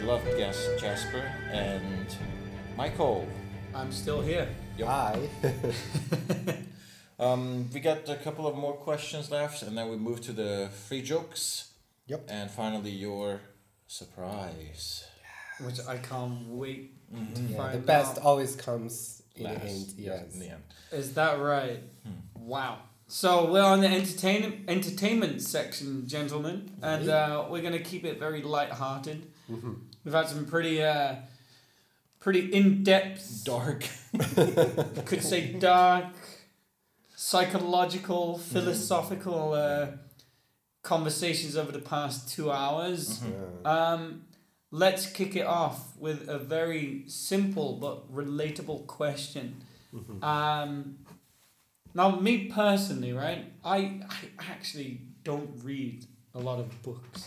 beloved guest Jasper and Michael. I'm still here. Yep. Hi. Um, we got a couple of more questions left, and then we move to the free jokes. Yep. And finally, your surprise. Which I can't wait to Mhm. yeah, find the best out. always comes in Last, the end. yeah, Yes. in the end. Is that right? Hmm. Wow. So we're on the entertain entertainment section, gentlemen, and uh, we're gonna keep it very light-hearted. Mhm. We've had some pretty, uh, pretty in-depth, Dark. you could say dark, psychological, Mm-hmm. philosophical uh, conversations over the past two hours. Mhm. Um, let's kick it off with a very simple but relatable question. Mhm. Um, now, me personally, right? I, I actually don't read a lot of books.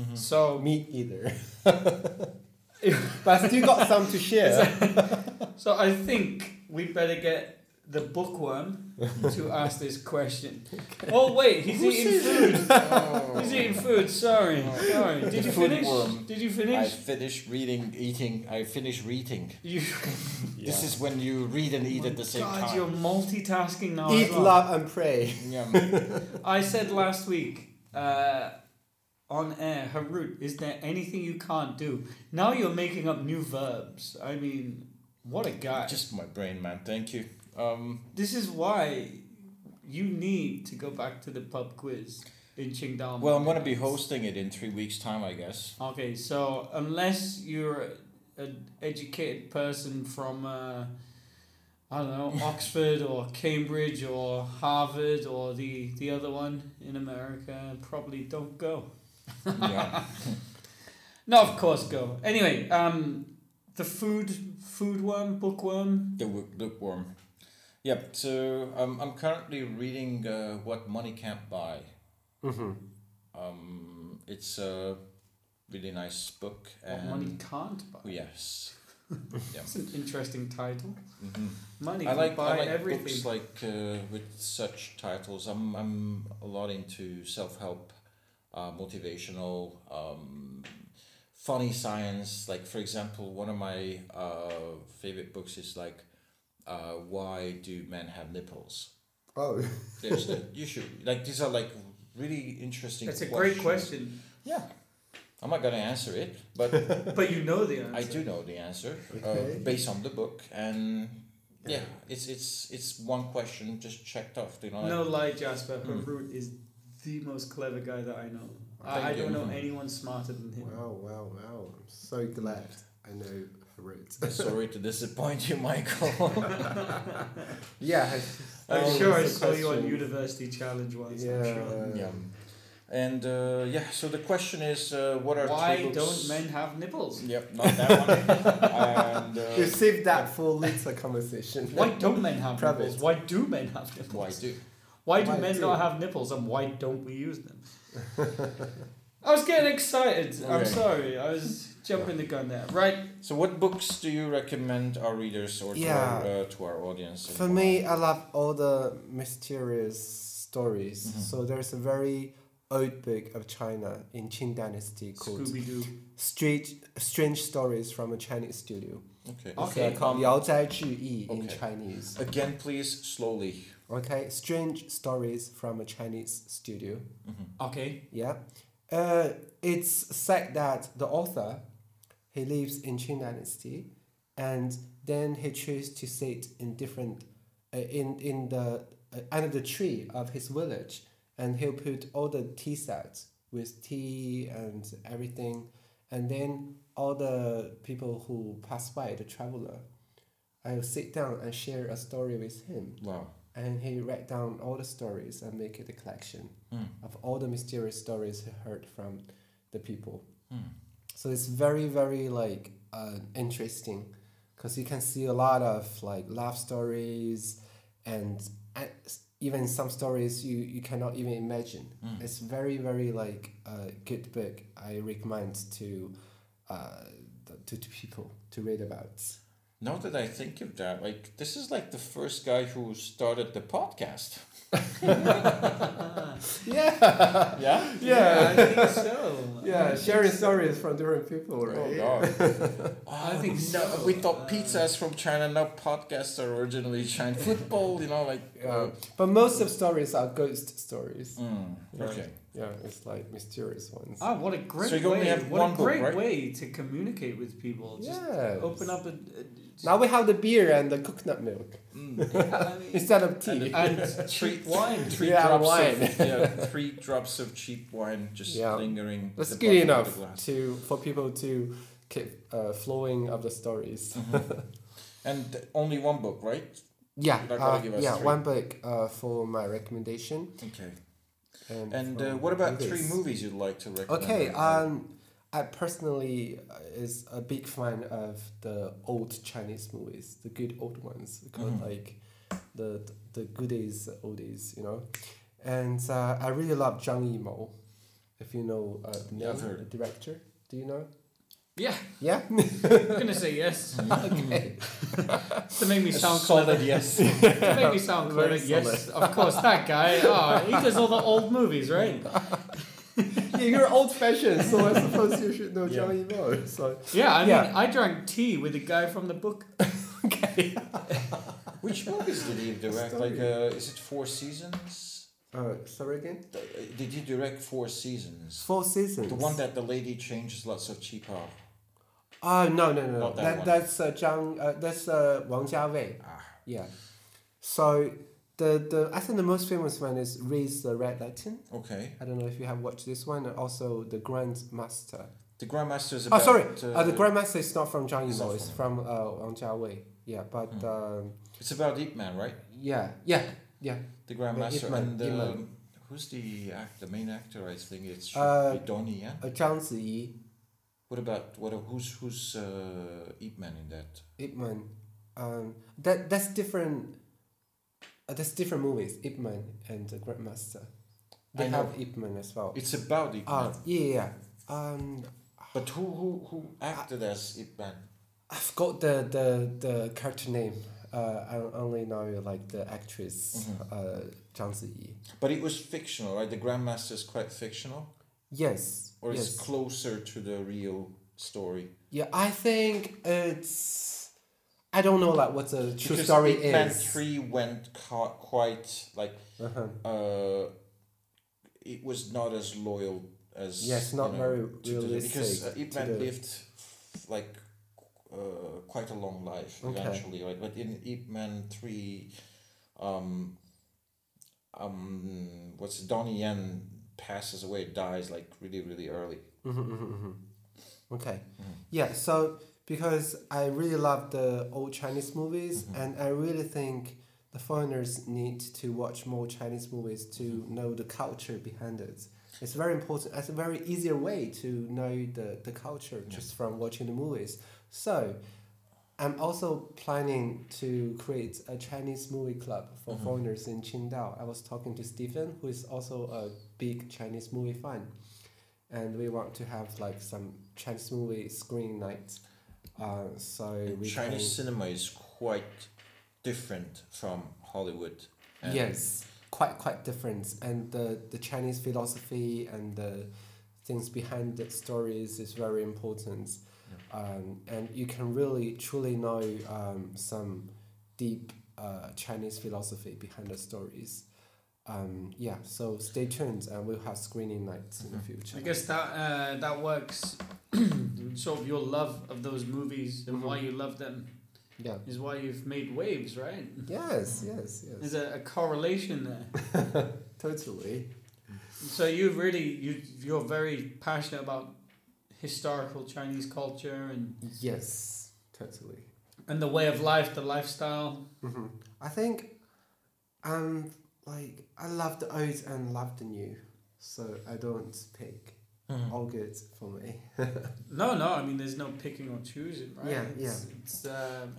Mhm. So, Me either. but I still got some to share. so I think we better get the bookworm to ask this question. Oh wait, he's eating food. Oh. He's eating food. Sorry, sorry. Did The you finish? worm. Did you finish? I finished reading, eating. I finished reading. You. This is when you read and eat at the same God, time. God, you're multitasking now. Eat, as well. love, and pray. Yeah. I said last week uh, on air, Harut, is there anything you can't do? Now you're making up new verbs. I mean, what a guy. Just my brain, man. Thank you. Um, this is why you need to go back to the pub quiz in Qingdao. well, I'm gonna be hosting it in three weeks' time, I guess. Okay, so unless you're an educated person from, uh, I don't know, Oxford or Cambridge or Harvard or the, the other one in America, probably don't go. Yeah. No, of course go. Anyway, um, the food food worm bookworm. The wo- bookworm. Yep. So um, I'm currently reading uh, what money can't buy. Mm-hmm. Um, it's a really nice book. What money can't buy. Yes. yeah. That's an interesting title. hmm Money I can like buy I like everything. books like uh, with such titles. I'm I'm a lot into self help, uh, motivational, um, funny science. Like for example, one of my uh, favorite books is like, uh, why do men have nipples? Oh. There's the you should like these are like really interesting. That's a great question, Yeah, I'm not gonna answer it, but but you know the answer. I do know the answer Okay. uh, based on the book, and yeah, it's it's it's one question just checked off. You know, like- No lie, Jasper. Mm. root is the most clever guy that I know. I, I don't know anyone smarter than him. Wow, wow, wow. I'm so glad I know Harut. Sorry to disappoint you, Michael. yeah. I'm Oh, sure I that's a saw you on. University Challenge once. Yeah. I'm sure. yeah, and uh, yeah. So the question is, uh, what are Why three don't men have nipples? Yep, not that one. and You uh, saved that for later conversation. Why don't men have Private. nipples? Why do men have nipples? why do? Why do Why men do? not have nipples and why don't we use them? I was getting excited. I'm Okay. sorry. I was jumping the gun there. Right. So, what books do you recommend our readers or to our uh, to our audience? and For why? me, I love all the mysterious stories. Mhm. So there's a very old book of China in Qing Dynasty called Scooby Doo. Strange, Strange Stories from a Chinese Studio. okay. It's Okay. uh, called Um, Liao Zai Zhi Yi in okay. Chinese. Again, please slowly. Okay, Strange Stories from a Chinese Studio. Mhm. Okay. Yeah. Uh, it's said that the author, he lives in Qing Dynasty, and then he chose to sit in different, uh, in in the uh, under the tree of his village, and he'll put all the tea sets with tea and everything, and then all the people who pass by, the traveler, I'll sit down and share a story with him, Wow. And he write down all the stories and make it a collection Mm. of all the mysterious stories he heard from the people. Mm. So it's very very like uh, interesting because you can see a lot of like love stories and, even some stories you, you cannot even imagine. Mm. It's very very like a good book. I recommend to uh, to, to people to read about. Now that I think of that, like this is like the first guy who started the podcast. Yeah. Yeah. Yeah. I think so. Yeah, I sharing think so. stories from different people, right? Oh right? god. I think no, so. We thought Uh, pizzas from China. Now podcasts are originally Chinese Football, you know, like. Yeah. But most of stories are ghost stories. Mm, Yeah. okay. Yeah, it's like mysterious ones. Ah, what a great So way! have what one a book, great right? way to communicate with people. Just yeah. open up a. a Now we have the beer and the coconut milk Mm. I mean, instead of tea. and cheap wine. Three Yeah, drops wine. of yeah, three drops of cheap wine just Yeah. lingering. That's the good bottom of enough the glass. to for people to keep uh, flowing of the stories. Mhm. and only one book, right? Yeah, You're not gonna uh, yeah, three. one book uh, for my recommendation. Okay. And, And uh, what about three movies. movies you'd like to recommend? Okay, right um, I personally uh, is a big fan of the old Chinese movies, the good old ones, because Mhm. like the the goodies, oldies, you know. And uh, I really love Zhang Yimou, if you know uh, the name, the director. Do you know? Yeah, Yeah. I'm gonna say yes okay. to make me A sound solid clever. yes. to make me sound Very clever. Yes, of course, that guy. Oh, he does all the old movies, right? Yeah, you're old fashioned, so I suppose you should know Yeah. Zhang Yimou. So Yeah, I Yeah. mean, I drank tea with a guy from the book. okay. Which movies did he direct? Like, uh, is it Four Seasons? Uh, sorry again. Uh, Did he direct Four Seasons? Four seasons. The one that the lady changes lots of qipao. Oh no no no! Not that that one. that's uh, Zhang. Uh, that's uh, Wang Jiawei. Ah. Yeah. So the the I think the most famous one is Raise the Red Lantern. Okay. I don't know if you have watched this one. And also the Grandmaster. The Grandmaster is about Oh sorry, Uh, uh, the Grandmaster is not from Zhang Yimou. It's from uh, Wang Jiawei. Yeah, but Hmm. um, It's about Ip Man, right? yeah yeah yeah. The Grandmaster and Man. um, who's the act, the main actor? I think it's Uh, Donnie. Yeah. Uh, Zhang Ziyi, What about what? Who's who's uh, Ip Man in that? Ip Man. Um, that that's different. Uh, that's different movies. Ip Man and the Grandmaster. They I know. have Ip Man as well. It's about Ip Man. Uh, yeah, yeah. Um, but who who who acted as Ip Man? I forgot the the the character name. Uh, I only know like the actress, Mhm. uh, Zhang Ziyi. But it was fictional, right? The Grandmaster is quite fictional, Yes. or yes. it's closer to the real story. Yeah, I think it's. I don't know like what the true Because story Ip Man is. Three went ca- quite like Uh-huh. uh, it was not as loyal as Yes, not you know, very the- realistic because uh, Ip Man lived like uh, quite a long life Okay. eventually, right? But in Ip Man Three, um, um, what's Donnie Yen passes away, dies like really really early. Mhm, mhm, mhm. Okay. Mhm. Yeah, so because I really love the old Chinese movies, Mhm. and I really think the foreigners need to watch more Chinese movies to Mm-hmm. know the culture behind it. It's very important. It's a very easier way to know the, the culture Yeah. just from watching the movies. So, I'm also planning to create a Chinese movie club for Mhm. foreigners in Qingdao. I was talking to Stephen, who is also a big Chinese movie fan, and we want to have like some Chinese movie screening night. Uh, so Chinese can, cinema is quite different from Hollywood. and- yes, quite quite different, and the the Chinese philosophy and the things behind the stories is very important. Um, and you can really truly know um, some deep uh, Chinese philosophy behind the stories. Um, yeah, so stay tuned and we'll have screening nights in the future. I guess that uh, that works. sort of your love of those movies and why you love them Yeah. is why you've made waves, right? Yes, yes, yes. There's a, a correlation there. Totally. So you really you you're very passionate about historical Chinese culture and Yes, totally. and the way of life, the lifestyle. hmm I think, um, like I love the old and love the new, so I don't pick. Mhm. All good for me. No, no, I mean there's no picking or choosing, right? Yeah, it's, It's um,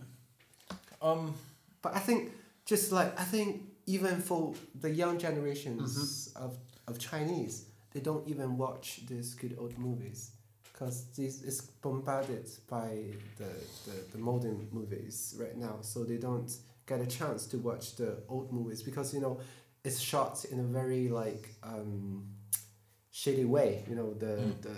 Um, But I think just like I think even for the young generations of, of Chinese, they don't even watch these good old movies. because this is bombarded by the, the, the modern movies right now, so they don't get a chance to watch the old movies because you know it's shot in a very like um, shady way. You know the, Mm. the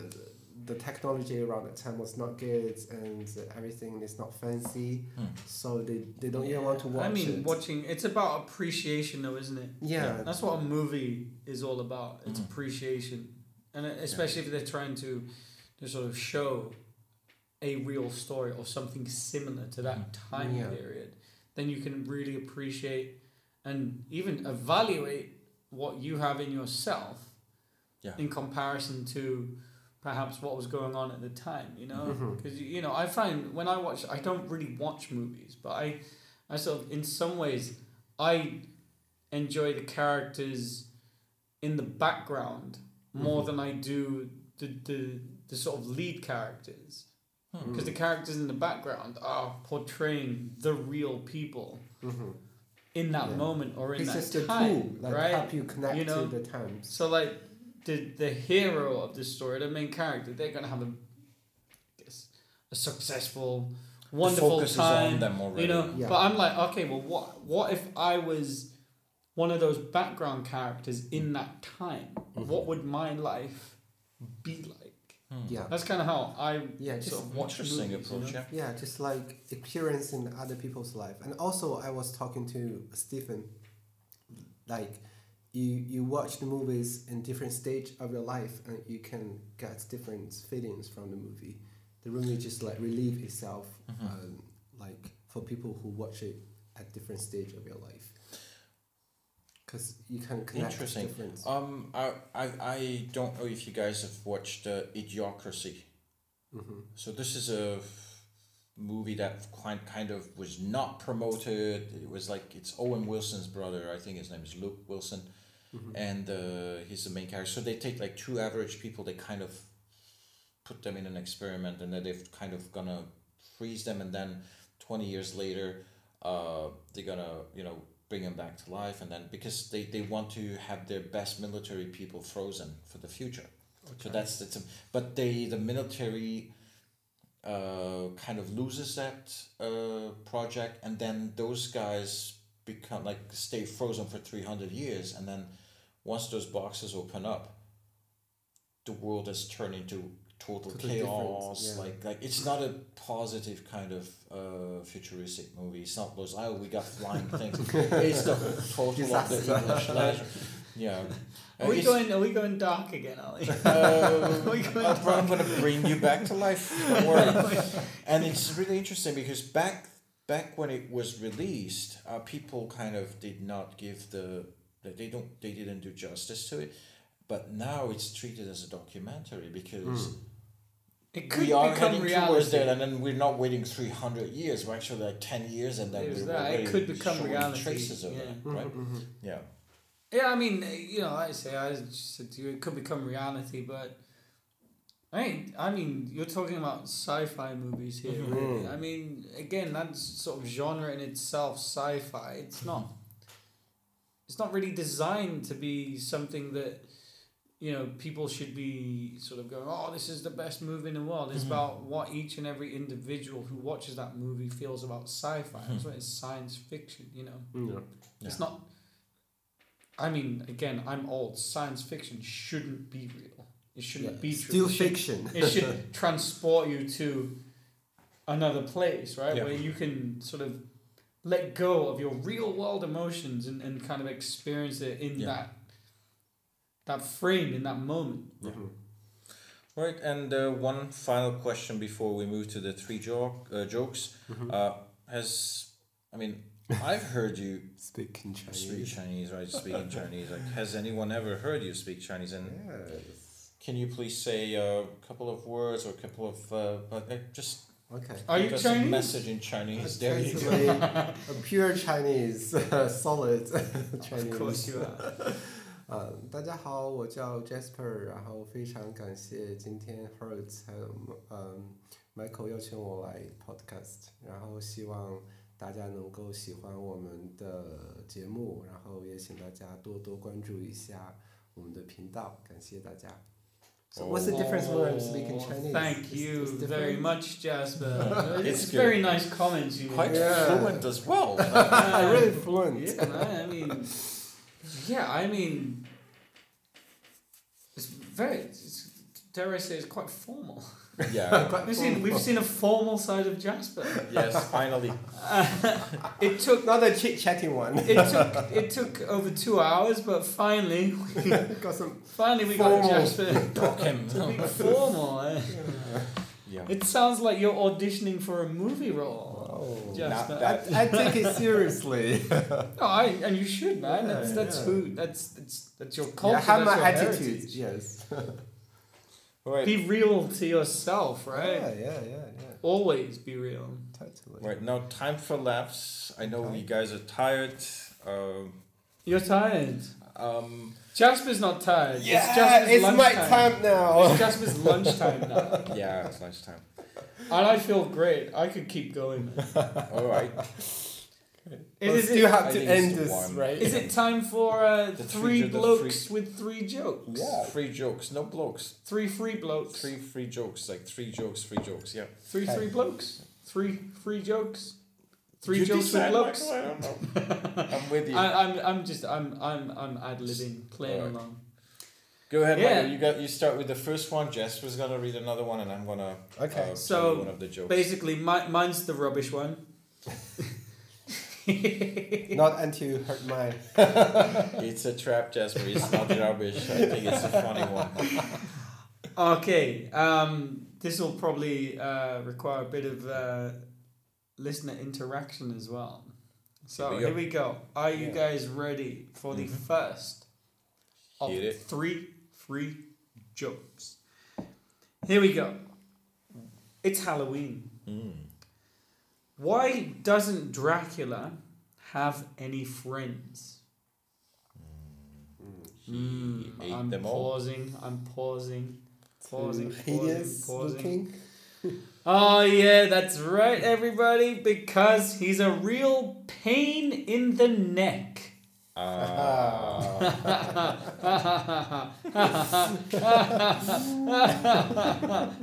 the technology around the time was not good and everything is not fancy, Hmm. so they, they don't even want to watch I mean, it. watching it's about appreciation, though, isn't it? yeah, That's what a movie is all about. It's Mhm. appreciation, and uh, especially if they're trying to, to sort of show a real story or something similar to that time Yeah. period, then you can really appreciate and even evaluate what you have in yourself. Yeah. In comparison to perhaps what was going on at the time, you know, because you know I find when I watch, I don't really watch movies, but I, I sort of in some ways I enjoy the characters in the background more Mhm. than I do the, the, the sort of lead characters. Hmm. Because the characters in the background are portraying the real people hmm in that Yeah. moment or in it's that just a time, tool like right? help you connect You know, to the times. So like the the hero of the story, the main character, they're gonna have a, I guess, a successful, The wonderful focus is time. on them already. You know, Yeah. but I'm like, okay, well, what what if I was one of those background characters in that time? Mhm. What would my life be like? Hmm. Yeah, That's kind of how I yeah, just sort of watch Interesting movies, you know? yeah. yeah, just like experiencing other people's life. And also, I was talking to Stephen. Like, you you watch the movies in different stage of your life, and you can get different feelings from the movie. The movie just like relieve itself, Mhm. um, like for people who watch it at different stage of your life. Because you can connect Interesting. different. Um, I, I, I don't know if you guys have watched uh, Idiocracy. hmm So this is a movie that kind kind of was not promoted. It was like it's Owen Wilson's brother. I think his name is Luke Wilson, hmm and uh, he's the main character. So they take like two average people. They kind of put them in an experiment, and then they've kind of gonna freeze them, and then twenty years later, uh, they're gonna you know bring them back to life, and then because they, they want to have their best military people frozen for the future. So that's that's but they the military uh, kind of loses that uh, project, and then those guys become like stay frozen for three hundred years, and then once those boxes open up, the world has turned into total Totally chaos. yeah. Like like it's not a positive kind of uh, futuristic movie. It's not those oh we got flying things. it's the total of the Disaster. English leisure. Yeah. Are Uh, we going? Are we going dark again, Ali? um, We going I'm, I'm going to bring you back to life. And it's really interesting because back back when it was released, uh, people kind of did not give the that they don't they didn't do justice to it. But now it's treated as a documentary because It could we are become heading reality. towards that, and then we're not waiting three hundred years. We're actually like ten years, and then There's we're that. It could become reality, traces of yeah. it, right? hmm Yeah. Yeah, I mean, uh, you know, like I say, I just said to you, it could become reality, but I mean, I mean, you're talking about sci-fi movies here. Mhm. Really. Mm. I mean, again, that's sort of genre in itself, sci-fi. It's not. It's not really designed to be something that, you know, people should be sort of going, oh, this is the best movie in the world. It's Mhm. about what each and every individual who watches that movie feels about sci-fi. That's Mhm. why it's science fiction, you know. Yeah. It's not. I mean, again, I'm old. Science fiction shouldn't be real. It shouldn't Yeah. be true. Still It should- fiction. It should transport you to another place, right? Yeah. Where you can sort of let go of your real world emotions and, and kind of experience it in Yeah. that that frame, in that moment. Yeah. Mhm. Right, and uh, one final question before we move to the three joke, uh, jokes. Mhm. Uh, has I mean, I've heard you Speak in Chinese. speak Chinese, right? Speaking Chinese. Like, has anyone ever heard you speak Chinese? And Yes. can you please say a couple of words or a couple of, uh, but uh, just Okay. Are you give us a Chinese? message in Chinese? There you go. A pure Chinese, solid Chinese. Of course you are. 呃，大家好，我叫 Jasper，然后非常感谢今天 Hertz 还有嗯 Michael 邀请我来 Podcast，然后希望大家能够喜欢我们的节目，然后也请大家多多关注一下我们的频道，感谢大家。So what's the difference when I'm speaking Oh, Chinese? Thank you it's very much, Jasper. It's it's very nice comments you Quite. Yeah. fluent as well. I'm really fluent. Yeah, man, I mean, yeah, I mean, it's very, it's, dare I say, it's quite formal. yeah. Quite We've seen, we've seen a formal side of Jasper. Yes, finally. It took, Not a chit chatting one. it took, it took over two hours, but finally, we Got some. finally we Formal. got Jasper Talk him. to be formal. Eh? Yeah. It sounds like you're auditioning for a movie role. Oh. Jasper. Not that- I, I take it seriously. No, I, and you should, man. Yeah, that's that's yeah. who. That's that's that's your I culture. have that's my your attitude. heritage. Yes. Right. Be real to yourself, right? Yeah, yeah, yeah, yeah. Always be real. Totally. Right now, time for laughs. I know Okay. you guys are tired. Um, You're tired. um, Jasper's not tired. Yeah, it's Jasper's it's my time now. It's Jasper's lunchtime now, yeah, it's lunchtime. And I feel great. I could keep going. All right. Is, But is, still it, have to end this, one. right? is it time for uh, three three- the blokes with three jokes? Yeah. Three jokes, no blokes. Three free blokes. Three free jokes, like three jokes, three jokes. Yeah. Three Okay. three blokes. Three free jokes. Three You jokes with blokes. Michael, I don't know. I'm with you. I, I'm I'm just I'm I'm I'm ad libbing, playing Alright. along. Go ahead, Yeah. Michael. You got. You start with the first one. Jasper's gonna read another one, and I'm gonna. Okay. Uh, So, tell you one of the jokes. Basically, mi- mine's the rubbish one. Not until you hurt mine. It's a trap, Jasper. It's not rubbish. I think it's a funny one. Okay, um, this will probably uh, require a bit of uh, listener interaction as well. So Here we here go. we go. Are you Yeah. guys ready for the Mhm. first of three free jokes? Here we go. It's Halloween. Mm. Why doesn't Dracula have any friends? He ate I'm them all. pausing. I'm pausing. Pausing. Pausing. Pausing. Oh yeah, that's right, everybody. Because he's a real pain in the neck. Ah.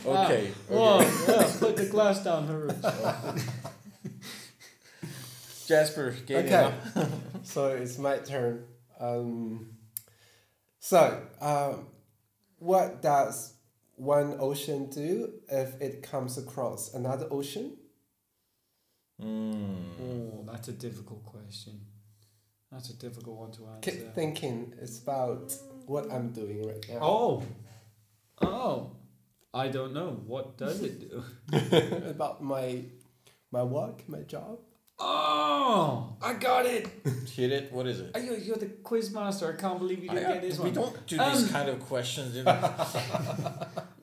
okay. Whoa! Yeah, put the glass down, Haru. Jasper, get Okay. it. so it's my turn. Um, so, um, what does one ocean do if it comes across another ocean? Mm. Oh, that's a difficult question. That's a difficult one to answer. Keep thinking. It's about what I'm doing right now. Oh, oh, I don't know. What does it do? about my my work, my job. Oh, I got it. Hit it. What is it? Are you, you're the quiz master. I can't believe you didn't I- get this we one. We don't do Um, these kind of questions. You?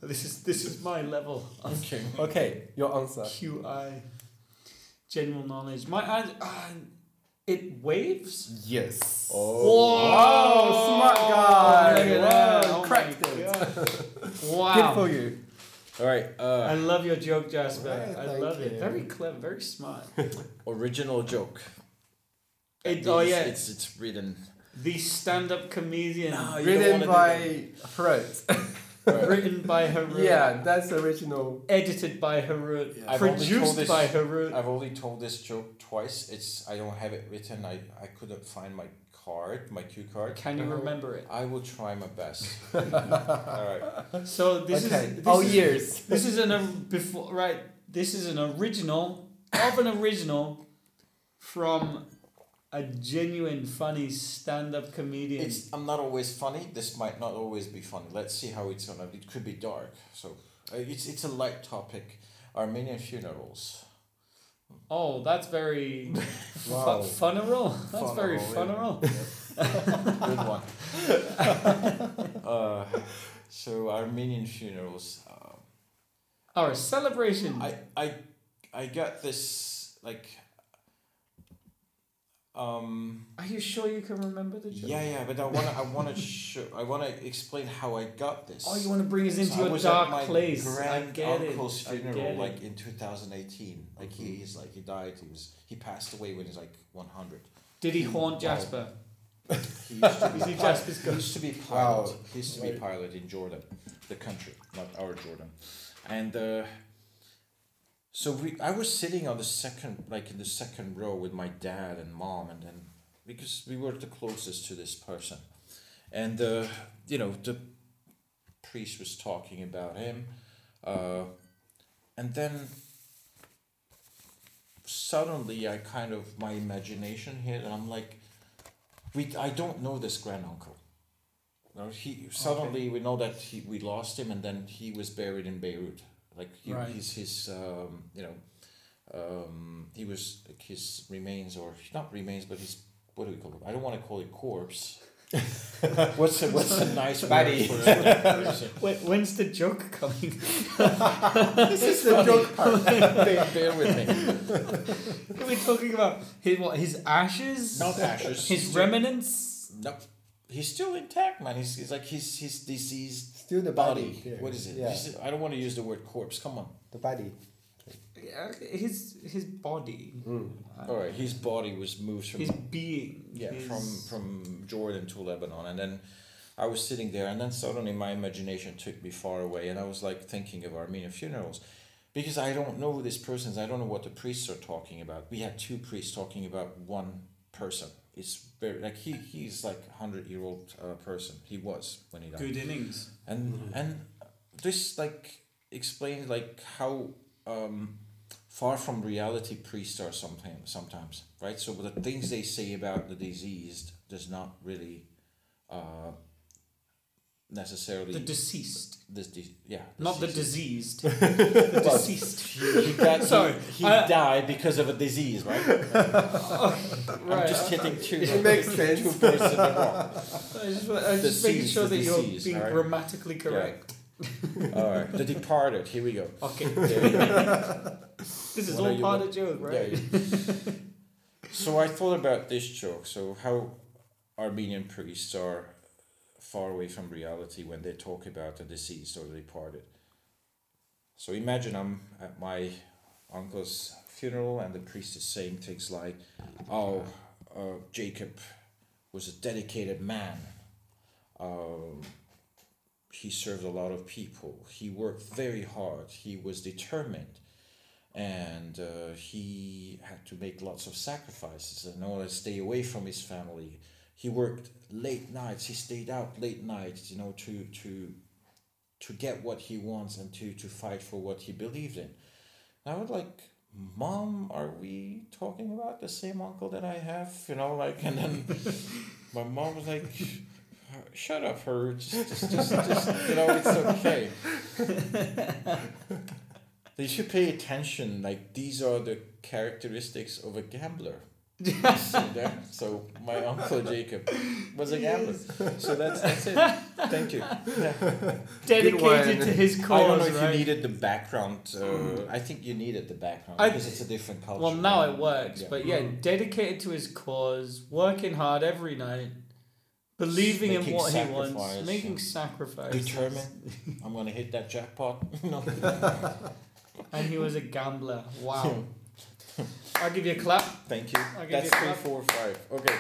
This is this is my level. okay. Okay, your answer. QI. General knowledge. My answer. Uh, it waves. Yes. Oh. Wow, smart guy. Look at that. Oh cracked it. Wow. Good for you. All right. I Uh, love your joke, Jasper. Right, I thank love it. Very clever, very smart. original joke. It, oh It's- yeah, It's it's written. the stand-up comedian No, Written wanna do by Fred. written by Harut. yeah, that's original. Edited by Harut. Yeah. I've only told Produced this- by Harut. I've only told this joke twice. It's I don't have it written. I, I couldn't find my card, my cue card. Can you uh-huh. remember it? I will try my best. All right. So this okay. is this All is, years. This is an um, or- before right. This is an original of an original from a genuine funny stand-up comedian. It's I'm not always funny. This might not always be funny. Let's see how it's gonna. It could be dark. So uh, it's it's a light topic. Armenian funerals. oh, that's very Wow. fu- funeral. That's very Funeral, yeah. Good one. uh, so Armenian funerals. Uh, Our celebration. I I I got this like. Um. Are you sure you can remember the joke? Yeah, yeah, but I wanna I wanna show I wanna explain how I got this. Oh, you want to bring us into So your was at dark my place? I Grand get it. uncle's I get funeral, it. like in two thousand eighteen. Like he, he's like he died. He was he passed away when he was like one hundred. Did he haunt Wow. Jasper? He used to Is he Jasper's he used to be pilot. Wow. He used to be pilot in Jordan. the country, not our Jordan. And uh, so we, I was sitting on the second, like in the second row with my dad and mom, and then because we were the closest to this person, and uh, you know the priest was talking about him, uh, and then suddenly I kind of my imagination hit, and I'm like, we I don't know this granduncle. No, he suddenly we know that he we lost him, and then he was buried in Beirut. Like he, Right. his his um, you know, um, he was like his remains or not remains, but his what do we call it? I don't want to call it corpse. what's a, what's a nice Body. word? Wait, when's the joke coming? this is the joke part. bear, bear with me. Are we talking about his what? His ashes? Not ashes. His remnants? No, he's still intact, man. He's, he's like he's he's deceased Still the body. body. What is it? Yeah, Is I don't want to use the word corpse. Come on. the body. Yeah, his his body. Mm. All right, his body was moved from His being. yeah his- from from Jordan to Lebanon, and then I was sitting there, and then suddenly my imagination took me far away, and I was like thinking of Armenian funerals, because I don't know who this person's. I don't know what the priests are talking about. We had two priests talking about one person. It's very like he he's like a hundred year old uh, person. He was when he died Good innings. and and this like explains like how um, far from reality priests are sometimes sometimes right so the things they say about the diseased does not really uh, necessarily The deceased. this de- yeah Not the diseased. diseased. the Well, deceased. he, he got Sorry, he, he I- died because of a disease right I'm just hitting two It makes two sense. birds in the rock. I just, wa- I was just making sure the that you're being alright. grammatically correct. all right the departed here we go Okay. Go. This is What all part look- of joke, right? yeah. so I thought about this joke. So how Armenian priests are far away from reality when they talk about the deceased or the departed. So imagine I'm at my uncle's funeral and the priest is saying things like, "Oh, uh, Jacob was a dedicated man. Um, he served a lot of people. He worked very hard. He was determined." and uh, he had to make lots of sacrifices in order to stay away from his family. He worked late nights. He stayed out late nights, you know, to to to get what he wants and to to fight for what he believed in. I would like, mom, are we talking about the same uncle that I have? You know, like, and then my mom was like. Shut up, her. Just, just, just, just, you know, it's okay. They should pay attention. Like these are the characteristics of a gambler. See there? So my uncle Jacob was a gambler. So that's that's it. Thank you. Yeah. Dedicated to his cause. I don't know if right? you needed the background. Uh, I think you needed the background I- because it's a different culture. Well, now it works, Yeah. but yeah, dedicated to his cause, working hard every night, believing in what he wants, making sacrifices. Determined. I'm gonna hit that jackpot. no. And he was a gambler. Wow. I'll give you a clap. Thank you. I'll give That's you a three, clap. four, five. Okay.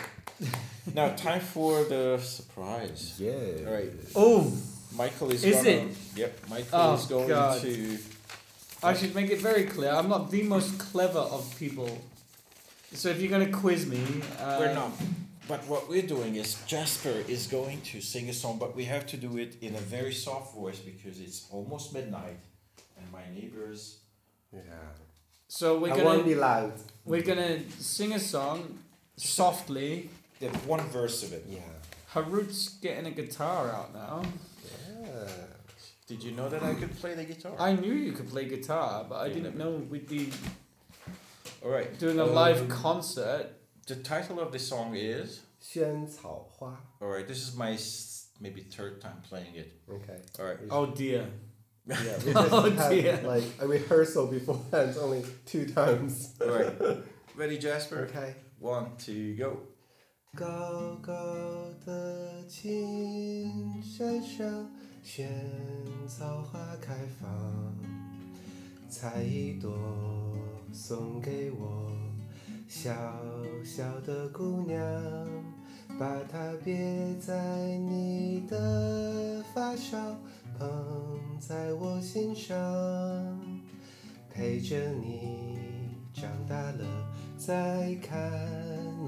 now time for the surprise. Yeah. All right. Oh, Michael is, Is gonna, it? Yep, Michael Oh, is going God. to. I should make it very clear. I'm not the most clever of people. So if you're gonna quiz me, uh, we're not. But what we're doing is Jasper is going to sing a song, but we have to do it in a very soft voice because it's almost midnight, and my neighbors. Yeah. So we're I gonna won't be loud. we're gonna sing a song softly. There's one verse of it. Yeah. Harut's getting a guitar out now. Yeah. Did you know that I could play the guitar? I knew you could play guitar, but I Yeah. didn't know we'd be All right. doing a live Um, concert. The title of the song is. 萱草花. All right. This is my s- maybe third time playing it. Okay. All right. Oh dear. Yeah, we just Oh, had dear. like a rehearsal beforehand only two times. All right. Ready, Jasper? Okay. One, two, go. 高高的青山上，萱草花开放，采一朵送给我，小小的姑娘，把它别在你的发梢， 在我心上，陪着你长大了，再看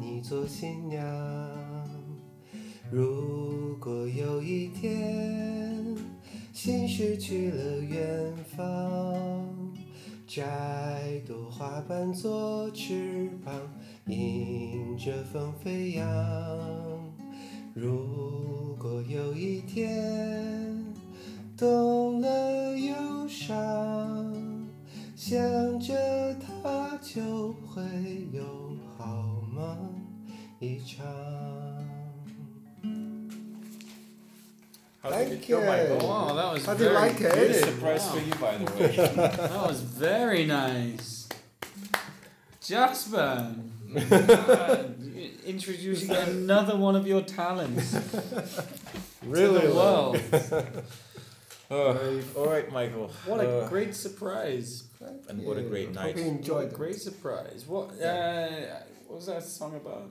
你做新娘。如果有一天心失去了远方，摘朵花瓣做翅膀，迎着风飞扬。如果有一天懂了忧伤，想着它就会有好梦一场。 How did Thank it go, you. Michael? Wow, that was How do you very like it? Good good. surprise Wow. for you, by the way. That was very nice. Jasper, uh, introducing another one of your talents to the world. Uh, all right, Michael. What a Uh, great surprise! and what a great Hope night. you What a enjoyed great surprise! What uh, what was that song about?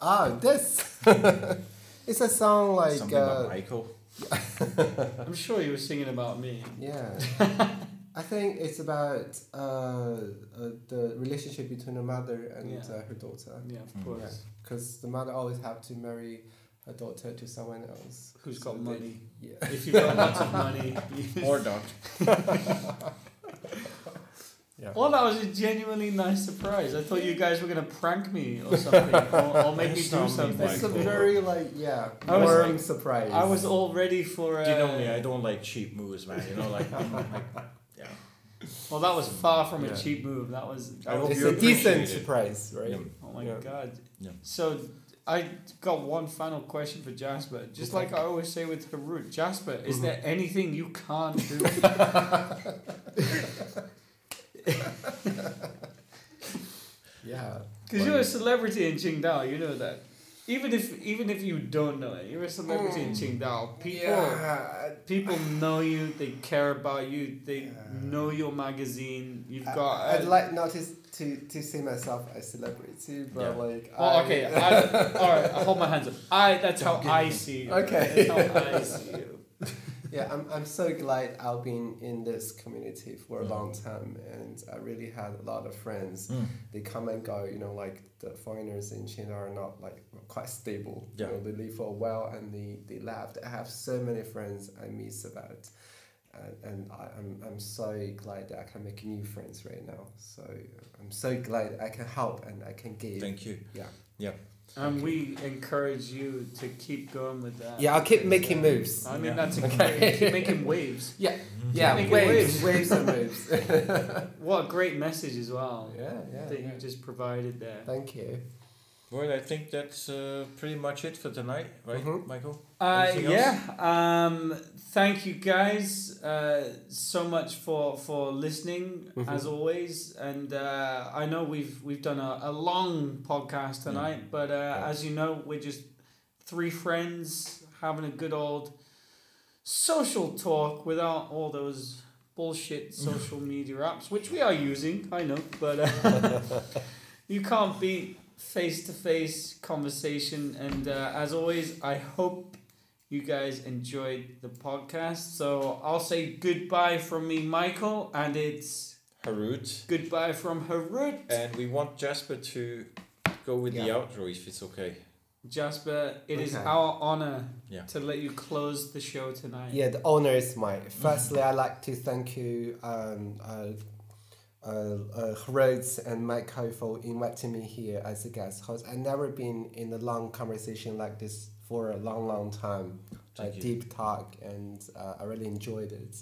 Ah, this. it's a song like. Something about Uh, Michael. I'm sure you were singing about me. yeah. I think it's about uh, uh, the relationship between a mother and Yeah. uh, her daughter. Yeah, of Mm. course. Because the mother always have to marry her daughter to someone else. Who's So got they- money? Yeah. If you've got lots of money. you- Or not. Yeah. Well, that was a genuinely nice surprise. I thought you guys were gonna prank me or something, or, or make me do not me, something. It's a very like yeah I was- boring surprise. I was all ready for. Uh, you know me, I don't like cheap moves, man. You know, like, like yeah. Well, that was far from Yeah. a cheap move. That was. I hope It's a decent surprise, right? Yeah. oh my Yeah. god. Yeah. So I got one final question for Jasper. Just like I always say with Harut, Jasper, is Mhm. there anything you can't do? Yeah. Because you're a celebrity in Qingdao, you know that. Even if even if you don't know it, you're a celebrity in Qingdao. People Yeah. people know you, they care about you, they Yeah. know your magazine. You've I- got. I'd like not to, to see myself as celebrity, but Yeah. like. Well, I- okay, I, all right. I hold my hands up. I. That's how Don't I me. see you. Okay. That's how I see you. Yeah, I'm, I'm so glad I've been in this community for a Mm. long time, and I really had a lot of friends. Mm. They come and go, you know, like the foreigners in China are not like quite stable. Yeah. You know, they live for a while and they, they left. I have so many friends I miss about, and, and I, I'm, I'm so glad that I can make new friends right now. So I'm so glad I can help and I can give. Thank you. Yeah. Yeah. And we encourage you to keep going with that. Yeah, I'll keep making moves. I mean, Yeah. that's Okay. Keep making waves. Yeah, making waves, waves. waves and moves. What a great message as well yeah, yeah. that yeah. you just provided there. Thank you. Well, I think that's uh, pretty much it for tonight, right, Mhm. Michael? Uh, yeah. Um, thank you guys uh, so much for for listening Mhm. as always. And uh, I know we've we've done a, a long podcast tonight, but uh, Yeah. as you know, we're just three friends having a good old social talk without all those bullshit social media apps, which we are using. I know, but uh, you can't beat face to face conversation. And uh, as always, I hope you guys enjoyed the podcast. So I'll say goodbye from me, Michael, and it's Harut. goodbye from Harut. And we want Jasper to go with the outro if it's okay. Jasper, it is Okay. our honor Yeah. to let you close the show tonight. Yeah, the honor is mine. Firstly, I'd like to thank you, um, uh, uh, uh, Harut and Michael for inviting me here as a guest host. I've never been in a long conversation like this for a long, long time, Thank like deep talk, and uh, I really enjoyed it.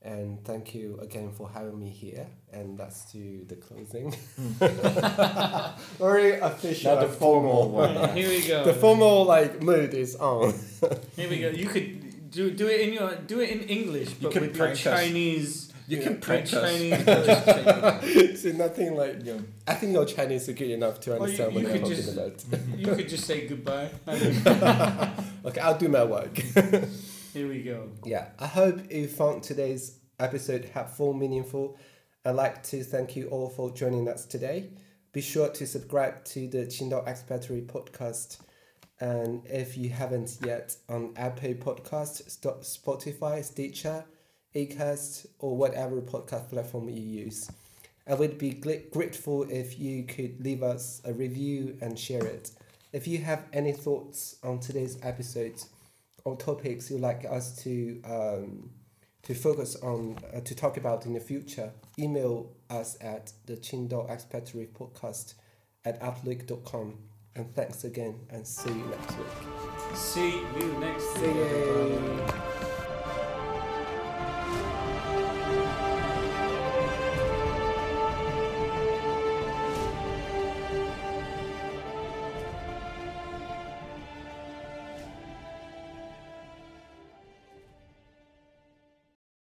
And thank you again for having me here. And that's to the closing. Very official, Now the and formal one. Yeah, Here we go. The formal like mood is on. Here we go. You could do do it in your do it in English, but can with your prank us. Chinese. You Yeah. can your prank us. Chinese. voice. so nothing like Yeah. I think your Chinese is good enough to Or you- understand you what I'm could talking just- about. you could just say goodbye. Okay, I'll do my work. Here we go. yeah, I hope you found today's episode helpful, meaningful. I'd like to thank you all for joining us today. Be sure to subscribe to the Qingdao Expatery podcast And if you haven't yet, on Apple Podcast, Spotify, Stitcher, Acast, or whatever podcast platform you use. I would be grateful if you could leave us a review and share it. If you have any thoughts on today's episode or topics you'd like us to um, to focus on uh, to talk about in the future, email us at the Qingdao Expatery Podcast at outlook.com. And thanks again, and see you next week. See you next week.